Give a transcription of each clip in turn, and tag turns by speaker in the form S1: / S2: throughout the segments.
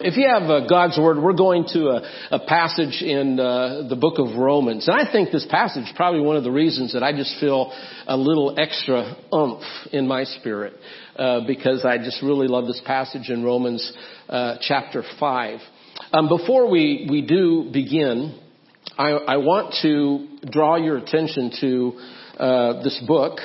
S1: If you have uh, God's Word, we're going to a, a passage in uh, the book of Romans. And I think this passage is probably one of the reasons that I just feel a little extra umph in my spirit. Uh, because I just really love this passage in Romans uh, chapter 5. Um, before we, we do begin, I, I want to draw your attention to uh, this book.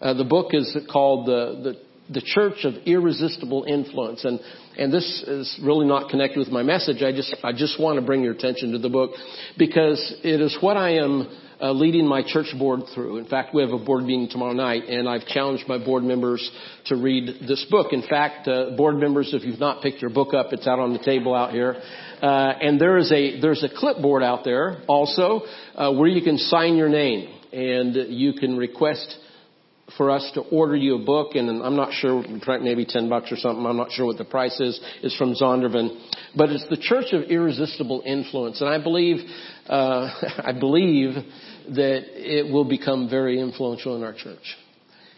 S1: Uh, the book is called the, the the church of irresistible influence. And, and this is really not connected with my message. I just, I just want to bring your attention to the book because it is what I am uh, leading my church board through. In fact, we have a board meeting tomorrow night and I've challenged my board members to read this book. In fact, uh, board members, if you've not picked your book up, it's out on the table out here. Uh, and there is a, there's a clipboard out there also, uh, where you can sign your name and you can request for us to order you a book, and I'm not sure, maybe 10 bucks or something, I'm not sure what the price is, It's from Zondervan. But it's the Church of Irresistible Influence, and I believe, uh, I believe that it will become very influential in our church.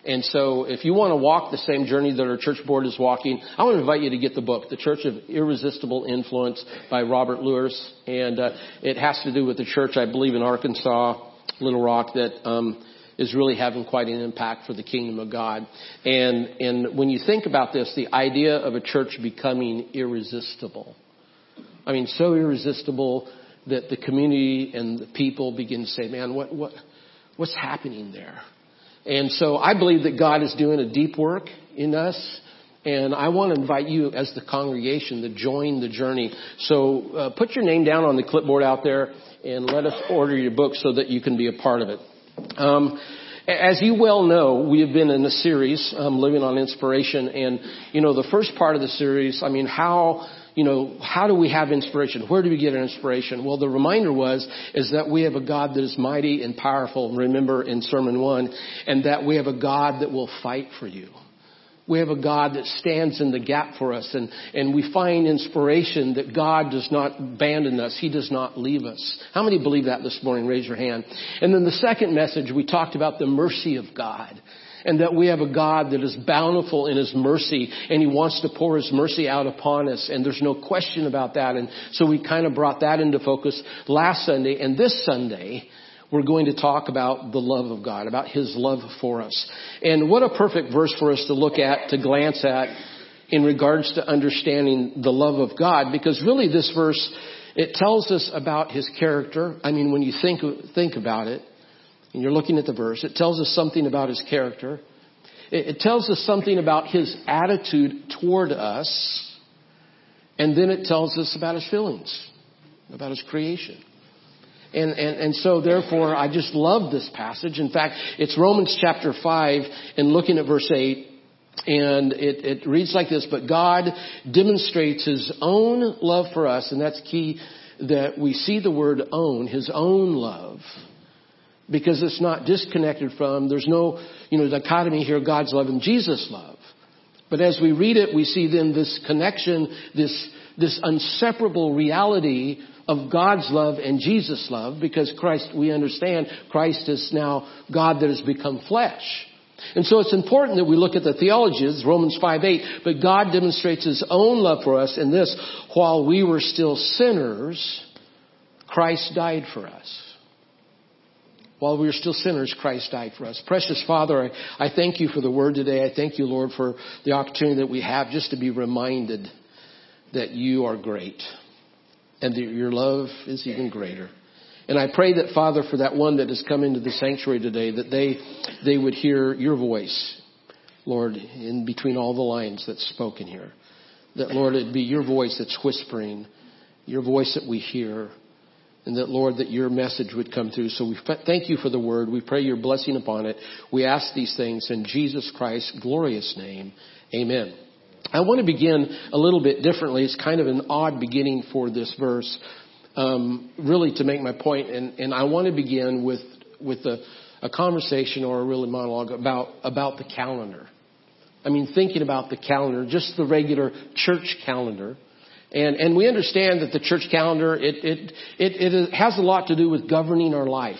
S1: And so if you want to walk the same journey that our church board is walking, I want to invite you to get the book, The Church of Irresistible Influence by Robert Lewis. And uh, it has to do with the church, I believe, in Arkansas, Little Rock, that um, is really having quite an impact for the kingdom of God. And, and when you think about this, the idea of a church becoming irresistible. I mean, so irresistible that the community and the people begin to say, man, what, what, what's happening there? And so I believe that God is doing a deep work in us. And I want to invite you as the congregation to join the journey. So uh, put your name down on the clipboard out there and let us order your book so that you can be a part of it. Um, as you well know, we have been in a series, um, Living on Inspiration, and, you know, the first part of the series, I mean, how, you know, how do we have inspiration? Where do we get inspiration? Well, the reminder was, is that we have a God that is mighty and powerful, remember in Sermon 1, and that we have a God that will fight for you. We have a God that stands in the gap for us and, and we find inspiration that God does not abandon us. He does not leave us. How many believe that this morning? Raise your hand. And then the second message, we talked about the mercy of God and that we have a God that is bountiful in His mercy and He wants to pour His mercy out upon us and there's no question about that and so we kind of brought that into focus last Sunday and this Sunday we're going to talk about the love of God, about His love for us. And what a perfect verse for us to look at, to glance at in regards to understanding the love of God, because really this verse, it tells us about His character. I mean, when you think, think about it, and you're looking at the verse, it tells us something about His character. It, it tells us something about His attitude toward us. And then it tells us about His feelings, about His creation. And, and, and so therefore, I just love this passage. In fact, it's Romans chapter 5 and looking at verse 8. And it, it reads like this, but God demonstrates His own love for us, and that's key that we see the word own, His own love, because it's not disconnected from, there's no, you know, dichotomy here, God's love and Jesus' love. But as we read it, we see then this connection, this, this inseparable reality of God's love and Jesus' love because Christ, we understand Christ is now God that has become flesh. And so it's important that we look at the theologies, Romans 5 8, but God demonstrates His own love for us in this, while we were still sinners, Christ died for us. While we were still sinners, Christ died for us. Precious Father, I, I thank you for the word today. I thank you, Lord, for the opportunity that we have just to be reminded that you are great and that your love is even greater. And I pray that, Father, for that one that has come into the sanctuary today, that they, they would hear your voice, Lord, in between all the lines that's spoken here. That, Lord, it be your voice that's whispering, your voice that we hear, and that, Lord, that your message would come through. So we thank you for the word. We pray your blessing upon it. We ask these things in Jesus Christ's glorious name. Amen. I want to begin a little bit differently. It's kind of an odd beginning for this verse, um, really to make my point, and, and I want to begin with with a, a conversation or a really monologue about about the calendar. I mean, thinking about the calendar, just the regular church calendar. And, and we understand that the church calendar, it, it, it, it has a lot to do with governing our life.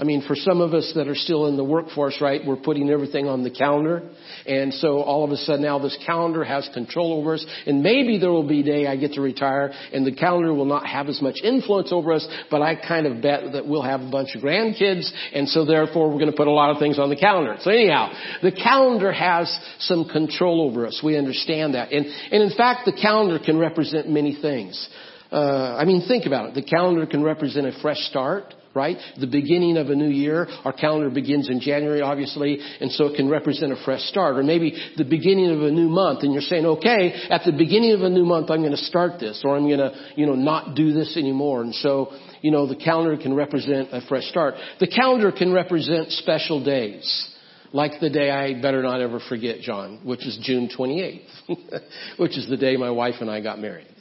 S1: I mean, for some of us that are still in the workforce, right, we're putting everything on the calendar. And so all of a sudden now this calendar has control over us. And maybe there will be a day I get to retire and the calendar will not have as much influence over us, but I kind of bet that we'll have a bunch of grandkids. And so therefore we're going to put a lot of things on the calendar. So anyhow, the calendar has some control over us. We understand that. And, and in fact, the calendar can represent many things. Uh, I mean, think about it. The calendar can represent a fresh start right? The beginning of a new year. Our calendar begins in January, obviously, and so it can represent a fresh start. Or maybe the beginning of a new month, and you're saying, okay, at the beginning of a new month, I'm going to start this, or I'm going to, you know, not do this anymore. And so, you know, the calendar can represent a fresh start. The calendar can represent special days. Like the day I better not ever forget, John, which is June 28th, which is the day my wife and I got married.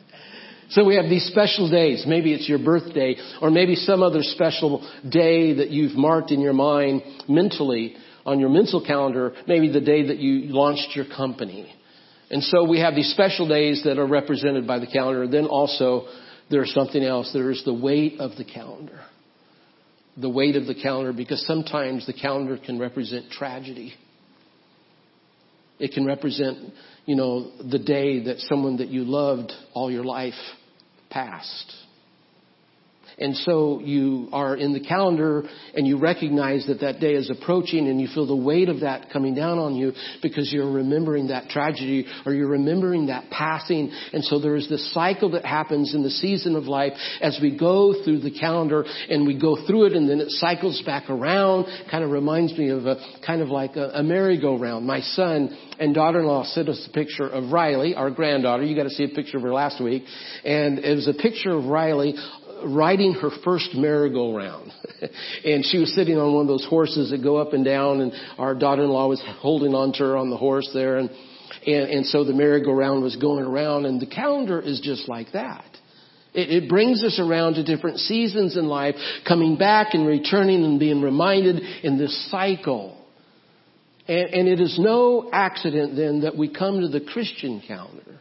S1: So we have these special days. Maybe it's your birthday or maybe some other special day that you've marked in your mind mentally on your mental calendar. Maybe the day that you launched your company. And so we have these special days that are represented by the calendar. Then also there's something else. There is the weight of the calendar. The weight of the calendar because sometimes the calendar can represent tragedy. It can represent, you know, the day that someone that you loved all your life passed. And so you are in the calendar and you recognize that that day is approaching and you feel the weight of that coming down on you because you're remembering that tragedy or you're remembering that passing. And so there is this cycle that happens in the season of life as we go through the calendar and we go through it and then it cycles back around. Kind of reminds me of a kind of like a, a merry-go-round. My son and daughter-in-law sent us a picture of Riley, our granddaughter. You got to see a picture of her last week. And it was a picture of Riley riding her first merry-go-round. and she was sitting on one of those horses that go up and down and our daughter-in-law was holding on to her on the horse there and, and, and so the merry-go-round was going around and the calendar is just like that. It, it brings us around to different seasons in life, coming back and returning and being reminded in this cycle. And, and it is no accident then that we come to the Christian calendar.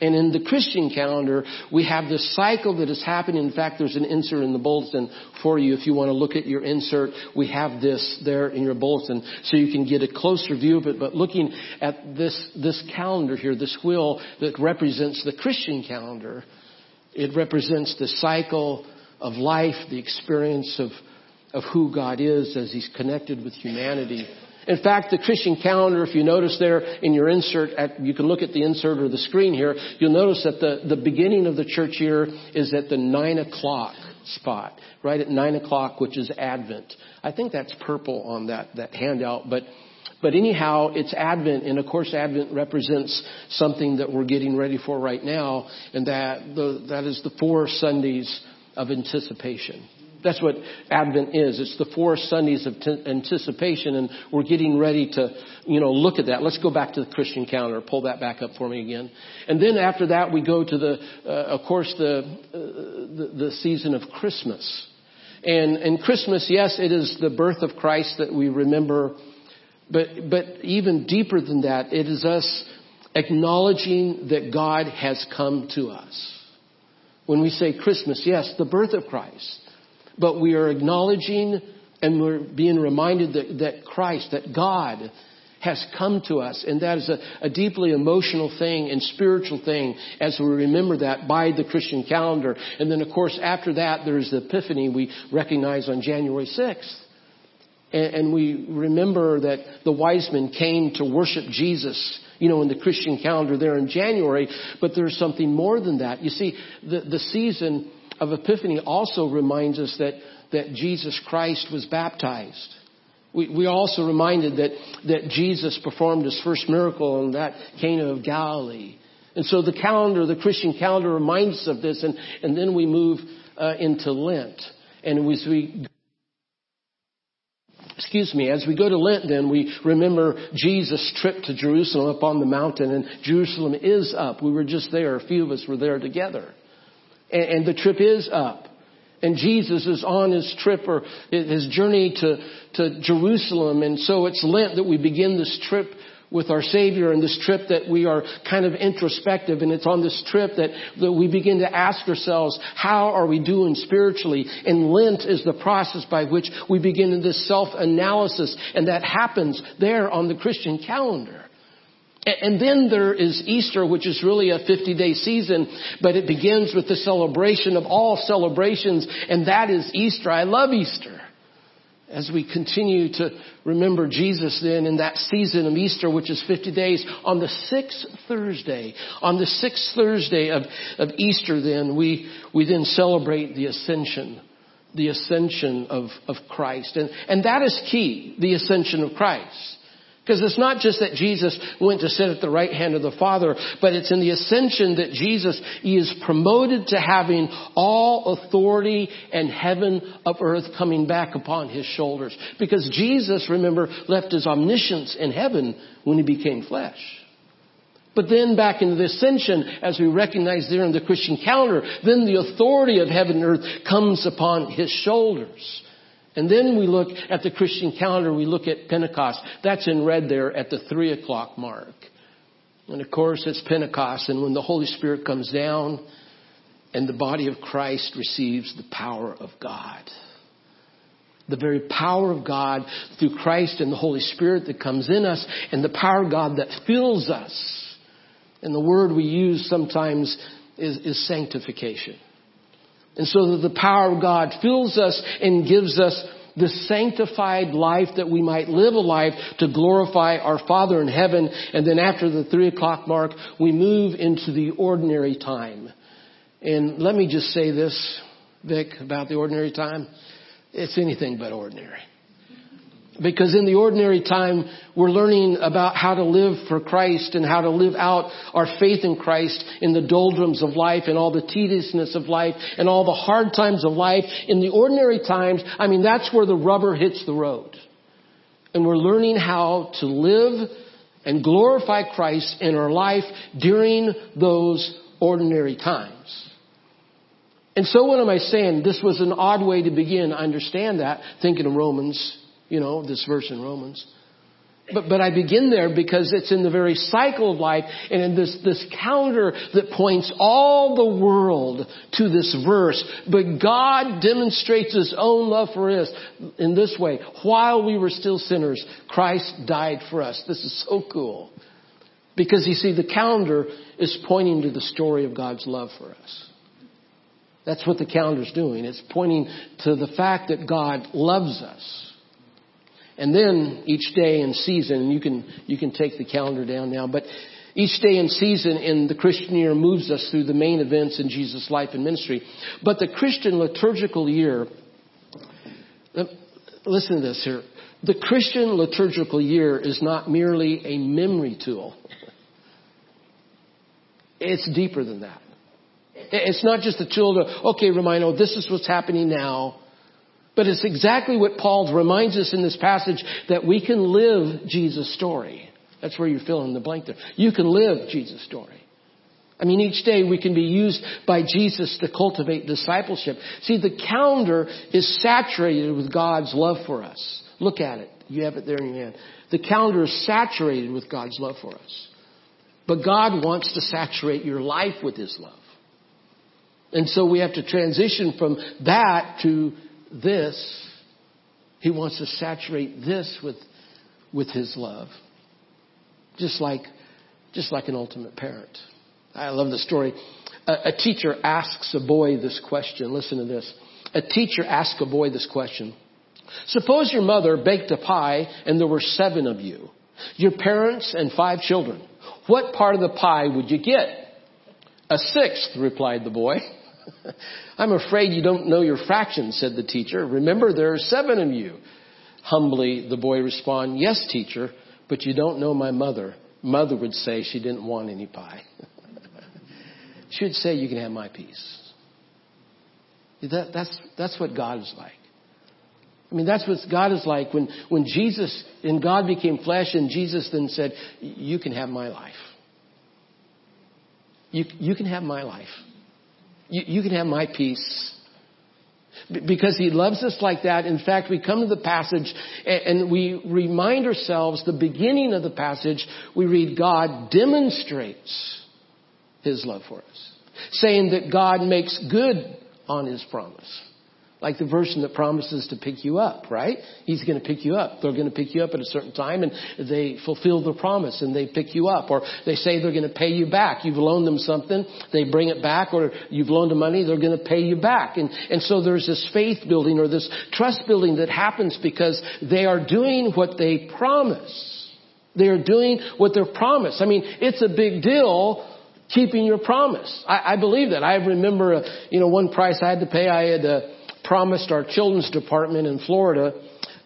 S1: And in the Christian calendar, we have this cycle that is happening. In fact, there's an insert in the bulletin for you. If you want to look at your insert, we have this there in your bulletin so you can get a closer view of it. But looking at this, this calendar here, this wheel that represents the Christian calendar, it represents the cycle of life, the experience of, of who God is as He's connected with humanity. In fact, the Christian calendar, if you notice there in your insert, at, you can look at the insert or the screen here, you'll notice that the, the beginning of the church year is at the nine o'clock spot, right at nine o'clock, which is Advent. I think that's purple on that, that handout, but but anyhow, it's Advent, and of course Advent represents something that we're getting ready for right now, and that, the, that is the four Sundays of anticipation. That's what Advent is. It's the four Sundays of t- anticipation, and we're getting ready to, you know, look at that. Let's go back to the Christian calendar. Pull that back up for me again. And then after that, we go to the, uh, of course, the, uh, the, the season of Christmas. And and Christmas, yes, it is the birth of Christ that we remember, but but even deeper than that, it is us acknowledging that God has come to us. When we say Christmas, yes, the birth of Christ but we are acknowledging and we're being reminded that, that Christ, that God has come to us. And that is a, a, deeply emotional thing and spiritual thing as we remember that by the Christian calendar. And then of course after that there's the Epiphany we recognize on January 6th. And, and we remember that the wise men came to worship Jesus you know, in the Christian calendar there in January, but there's something more than that. You see, the, the season of Epiphany also reminds us that, that Jesus Christ was baptized. We, we also reminded that, that Jesus performed his first miracle in that Cana of Galilee. And so the calendar, the Christian calendar reminds us of this, and, and then we move uh, into Lent. And as we excuse me, as we go to Lent then, we remember Jesus' trip to Jerusalem up on the mountain, and Jerusalem is up. We were just there. A few of us were there together and, and the trip is up. And Jesus is on his trip or his journey to, to Jerusalem. And so it's Lent that we begin this trip with our Savior and this trip that we are kind of introspective and it's on this trip that, that we begin to ask ourselves, how are we doing spiritually? And Lent is the process by which we begin this self-analysis and that happens there on the Christian calendar. And then there is Easter, which is really a 50 day season, but it begins with the celebration of all celebrations, and that is Easter. I love Easter as we continue to remember Jesus then in that season of Easter, which is 50 days, on the sixth Thursday, on the sixth Thursday of, of Easter then, we, we then celebrate the ascension, the ascension of, of Christ. And, and that is key, the ascension of Christ. Because it's not just that Jesus went to sit at the right hand of the Father, but it's in the ascension that Jesus is promoted to having all authority and heaven of earth coming back upon his shoulders. Because Jesus, remember, left his omniscience in heaven when he became flesh. But then back into the ascension, as we recognize there in the Christian calendar, then the authority of heaven and earth comes upon his shoulders. And then we look at the Christian calendar, we look at Pentecost. That's in red there at the three o'clock mark. And of course it's Pentecost and when the Holy Spirit comes down and the body of Christ receives the power of God. The very power of God through Christ and the Holy Spirit that comes in us and the power of God that fills us. And the word we use sometimes is, is sanctification. And so that the power of God fills us and gives us the sanctified life that we might live a life to glorify our Father in heaven. And then after the three o'clock mark, we move into the ordinary time. And let me just say this, Vic, about the ordinary time. It's anything but ordinary. Because in the ordinary time, we're learning about how to live for Christ and how to live out our faith in Christ in the doldrums of life and all the tediousness of life and all the hard times of life. In the ordinary times, I mean, that's where the rubber hits the road. And we're learning how to live and glorify Christ in our life during those ordinary times. And so what am I saying? This was an odd way to begin. I understand that, thinking of Romans you know, this verse in Romans. But, but I begin there because it's in the very cycle of life and in this, this calendar that points all the world to this verse. But God demonstrates His own love for us in this way. While we were still sinners, Christ died for us. This is so cool. Because you see, the calendar is pointing to the story of God's love for us. That's what the calendar is doing. It's pointing to the fact that God loves us. And then each day and season, you can, you can take the calendar down now, but each day and season in the Christian year moves us through the main events in Jesus' life and ministry. But the Christian liturgical year, uh, listen to this here. The Christian liturgical year is not merely a memory tool. It's deeper than that. It's not just a tool to, okay, remind, oh, this is what's happening now. But it's exactly what Paul reminds us in this passage that we can live Jesus' story. That's where you're filling the blank there. You can live Jesus' story. I mean, each day we can be used by Jesus to cultivate discipleship. See, the calendar is saturated with God's love for us. Look at it. You have it there in your hand. The calendar is saturated with God's love for us. But God wants to saturate your life with His love. And so we have to transition from that to this, he wants to saturate this with, with his love. Just like, just like an ultimate parent. I love the story. A, a teacher asks a boy this question. Listen to this. A teacher asks a boy this question. Suppose your mother baked a pie and there were seven of you. Your parents and five children. What part of the pie would you get? A sixth, replied the boy. I'm afraid you don't know your fractions, said the teacher. Remember, there are seven of you. Humbly, the boy responded, Yes, teacher, but you don't know my mother. Mother would say she didn't want any pie. she would say, You can have my piece. That, that's, that's what God is like. I mean, that's what God is like when, when Jesus and God became flesh and Jesus then said, You can have my life. You, you can have my life. You, you can have my peace. because he loves us like that. In fact, we come to the passage and we remind ourselves the beginning of the passage, we read God demonstrates his love for us, saying that God makes good on his promise. Like the version that promises to pick you up, right? He's going to pick you up. They're going to pick you up at a certain time and they fulfill the promise and they pick you up. Or they say they're going to pay you back. You've loaned them something, they bring it back, or you've loaned them money, they're going to pay you back. And, and so there's this faith building or this trust building that happens because they are doing what they promise. They are doing what they're promised. I mean, it's a big deal keeping your promise. I, I believe that. I remember, uh, you know, one price I had to pay. I had uh, promised our children's department in Florida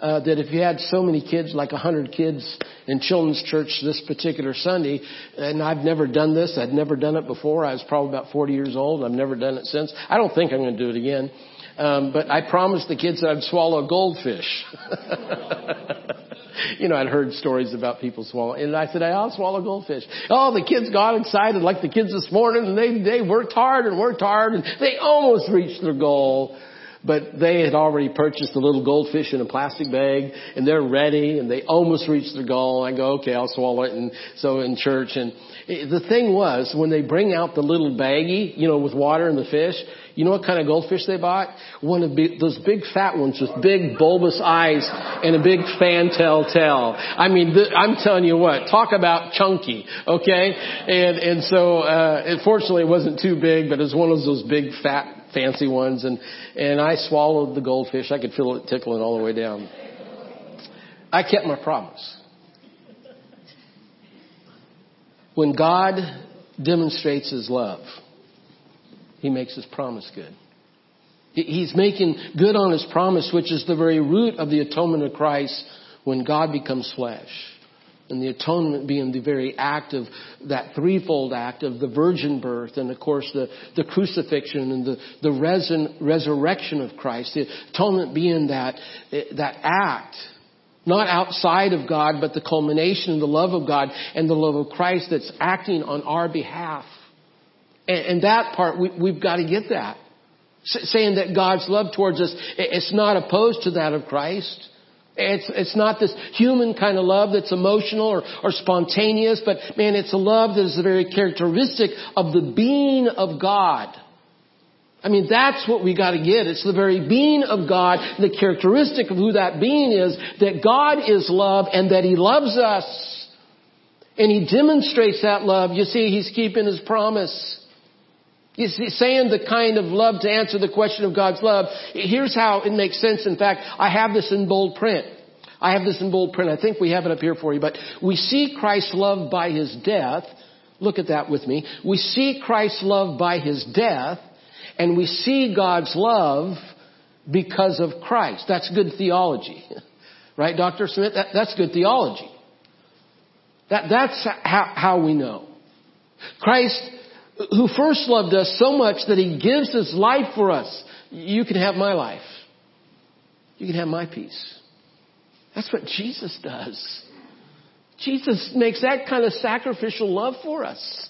S1: uh, that if you had so many kids, like a hundred kids in children's church this particular Sunday, and I've never done this, I'd never done it before. I was probably about 40 years old. I've never done it since. I don't think I'm going to do it again. Um, but I promised the kids that I'd swallow a goldfish. you know, I'd heard stories about people swallowing, and I said, I'll swallow goldfish. Oh, the kids got excited like the kids this morning, and they, they worked hard and worked hard, and they almost reached their goal. But they had already purchased a little goldfish in a plastic bag and they're ready and they almost reached their goal. I go, okay, I'll swallow it. And so in church and the thing was when they bring out the little baggie, you know, with water and the fish, you know what kind of goldfish they bought? One of those big fat ones with big bulbous eyes and a big fantail tail. I mean, th- I'm telling you what, talk about chunky, okay? And, and so, uh, unfortunately it wasn't too big, but it was one of those big fat fancy ones and, and I swallowed the goldfish. I could feel it tickling all the way down. I kept my promise. When God demonstrates His love, He makes His promise good. He's making good on His promise, which is the very root of the atonement of Christ when God becomes flesh and the atonement being the very act of that threefold act of the virgin birth and of course the, the crucifixion and the, the resin, resurrection of Christ. The atonement being that, that act, not outside of God, but the culmination of the love of God and the love of Christ that's acting on our behalf. And, and that part, we, we've got to get that. S- saying that God's love towards us, it's not opposed to that of Christ. It's, it's not this human kind of love that's emotional or, or spontaneous, but man, it's a love that is very characteristic of the being of God. I mean, that's what we gotta get. It's the very being of God, the characteristic of who that being is, that God is love and that He loves us. And He demonstrates that love. You see, He's keeping His promise. He's saying the kind of love to answer the question of God's love. Here's how it makes sense. In fact, I have this in bold print. I have this in bold print. I think we have it up here for you. But we see Christ's love by His death. Look at that with me. We see Christ's love by His death, and we see God's love because of Christ. That's good theology. Right, Dr. Smith? That, that's good theology. That, that's how, how we know. Christ who first loved us so much that he gives his life for us. You can have my life. You can have my peace. That's what Jesus does. Jesus makes that kind of sacrificial love for us.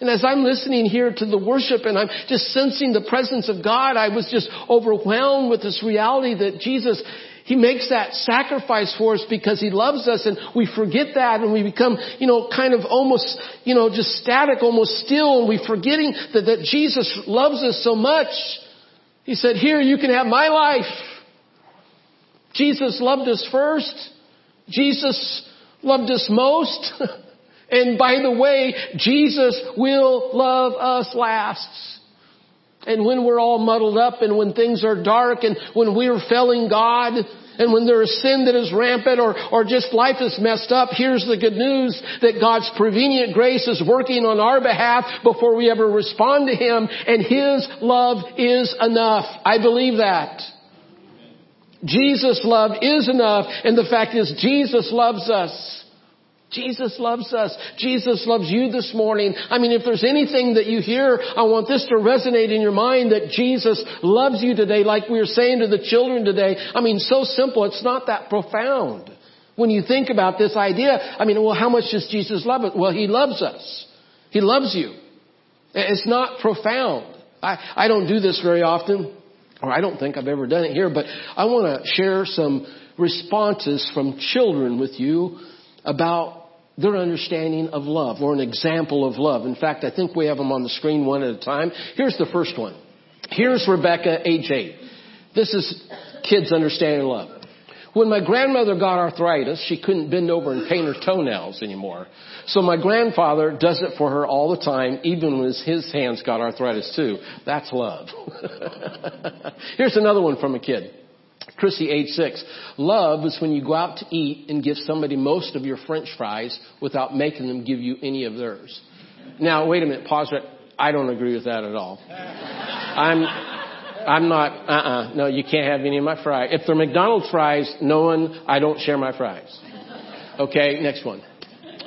S1: And as I'm listening here to the worship and I'm just sensing the presence of God, I was just overwhelmed with this reality that Jesus he makes that sacrifice for us because He loves us and we forget that and we become, you know, kind of almost, you know, just static, almost still and we forgetting that, that Jesus loves us so much. He said, here, you can have my life. Jesus loved us first. Jesus loved us most. and by the way, Jesus will love us last. And when we're all muddled up and when things are dark and when we're failing God and when there is sin that is rampant or, or just life is messed up, here's the good news that God's prevenient grace is working on our behalf before we ever respond to Him and His love is enough. I believe that. Jesus' love is enough and the fact is Jesus loves us. Jesus loves us. Jesus loves you this morning. I mean, if there's anything that you hear, I want this to resonate in your mind that Jesus loves you today, like we were saying to the children today. I mean, so simple. It's not that profound. When you think about this idea, I mean, well, how much does Jesus love us? Well, He loves us. He loves you. It's not profound. I, I don't do this very often. or I don't think I've ever done it here, but I want to share some responses from children with you about their understanding of love or an example of love. In fact, I think we have them on the screen one at a time. Here's the first one. Here's Rebecca, age eight. This is kids understanding love. When my grandmother got arthritis, she couldn't bend over and paint her toenails anymore. So my grandfather does it for her all the time, even when his hands got arthritis too. That's love. Here's another one from a kid. Chrissy, age six. Love is when you go out to eat and give somebody most of your french fries without making them give you any of theirs. Now, wait a minute, pause right. I don't agree with that at all. I'm, I'm not, uh-uh, no, you can't have any of my fries. If they're McDonald's fries, no one, I don't share my fries. Okay, next one.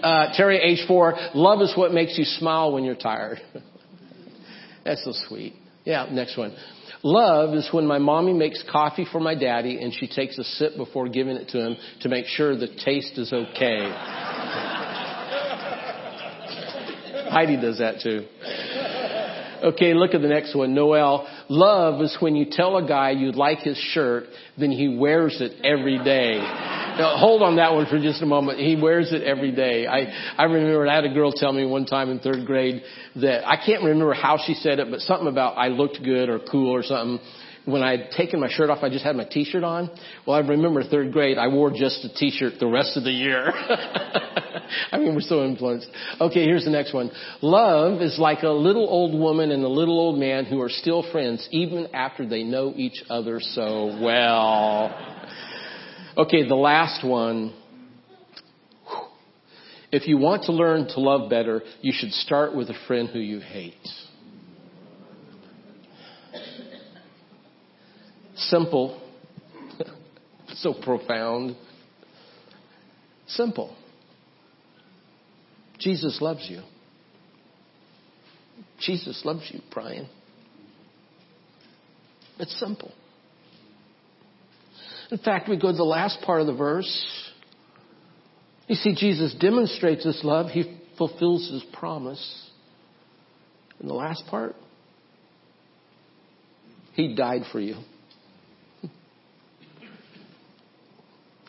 S1: Uh, Terry, age four, love is what makes you smile when you're tired. That's so sweet. Yeah, next one. Love is when my mommy makes coffee for my daddy and she takes a sip before giving it to him to make sure the taste is okay. Heidi does that too. Okay, look at the next one. Noel. Love is when you tell a guy you like his shirt, then he wears it every day. Now, hold on that one for just a moment. He wears it every day. I, I remember I had a girl tell me one time in third grade that I can't remember how she said it, but something about I looked good or cool or something when I had taken my shirt off, I just had my t-shirt on. Well, I remember third grade, I wore just a t-shirt the rest of the year. I mean, we're so influenced. Okay, here's the next one. Love is like a little old woman and a little old man who are still friends even after they know each other so well. Okay, the last one. If you want to learn to love better, you should start with a friend who you hate. Simple. so profound. Simple. Jesus loves you. Jesus loves you, Brian. It's simple. In fact, we go to the last part of the verse. You see, Jesus demonstrates his love. He fulfills his promise. In the last part, he died for you.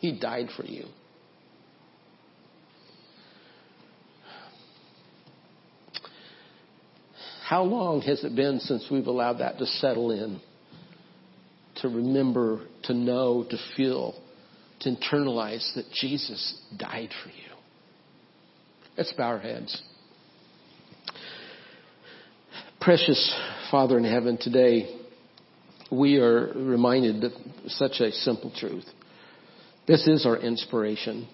S1: He died for you. How long has it been since we've allowed that to settle in? To remember, to know, to feel, to internalize that Jesus died for you. Let's bow our heads. Precious Father in heaven, today we are reminded of such a simple truth. This is our inspiration.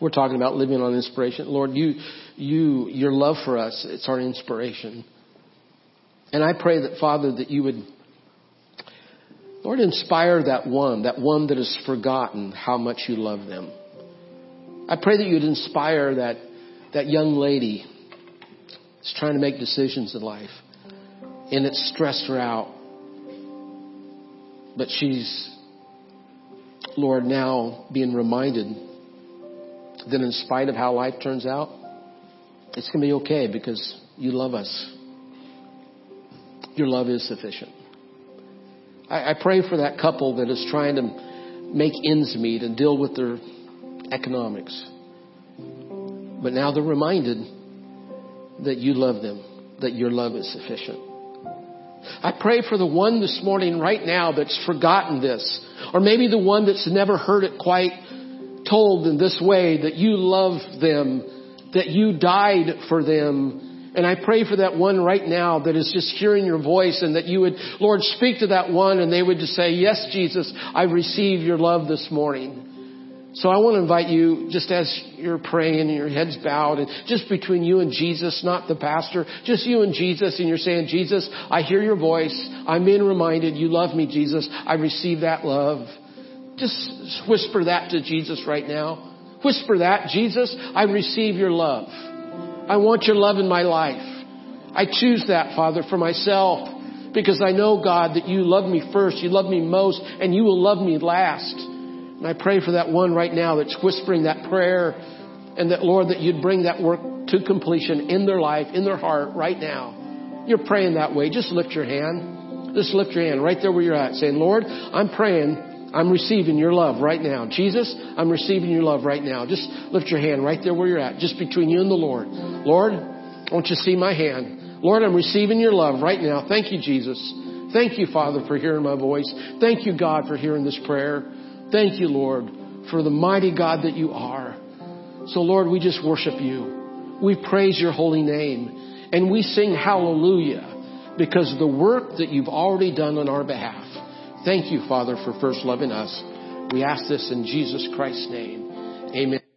S1: We're talking about living on inspiration. Lord, you, you, your love for us, it's our inspiration. And I pray that, Father, that you would, Lord, inspire that one, that one that has forgotten how much you love them. I pray that you'd inspire that, that young lady that's trying to make decisions in life and it's stressed her out. But she's Lord, now being reminded that in spite of how life turns out, it's going to be okay because you love us. Your love is sufficient. I, I pray for that couple that is trying to make ends meet and deal with their economics. But now they're reminded that you love them, that your love is sufficient. I pray for the one this morning right now that's forgotten this or maybe the one that's never heard it quite told in this way that you love them, that you died for them. And I pray for that one right now that is just hearing your voice and that you would, Lord, speak to that one and they would just say, yes, Jesus, I receive your love this morning. So I want to invite you, just as you're praying and your head's bowed, and just between you and Jesus, not the pastor, just you and Jesus, and you're saying, Jesus, I hear your voice. I'm being reminded you love me, Jesus. I receive that love. Just whisper that to Jesus right now. Whisper that, Jesus, I receive your love. I want your love in my life. I choose that, Father, for myself because I know, God, that you love me first, you love me most, and you will love me last. And I pray for that one right now that's whispering that prayer and that, Lord, that you'd bring that work to completion in their life, in their heart right now. You're praying that way. Just lift your hand. Just lift your hand right there where you're at, saying, Lord, I'm praying I'm receiving your love right now. Jesus, I'm receiving your love right now. Just lift your hand right there where you're at, just between you and the Lord. Lord, I want you see my hand. Lord, I'm receiving your love right now. Thank you, Jesus. Thank you, Father, for hearing my voice. Thank you, God, for hearing this prayer. Thank you, Lord, for the mighty God that you are. So, Lord, we just worship you. We praise your holy name. And we sing hallelujah because of the work that you've already done on our behalf. Thank you, Father, for first loving us. We ask this in Jesus Christ's name. Amen.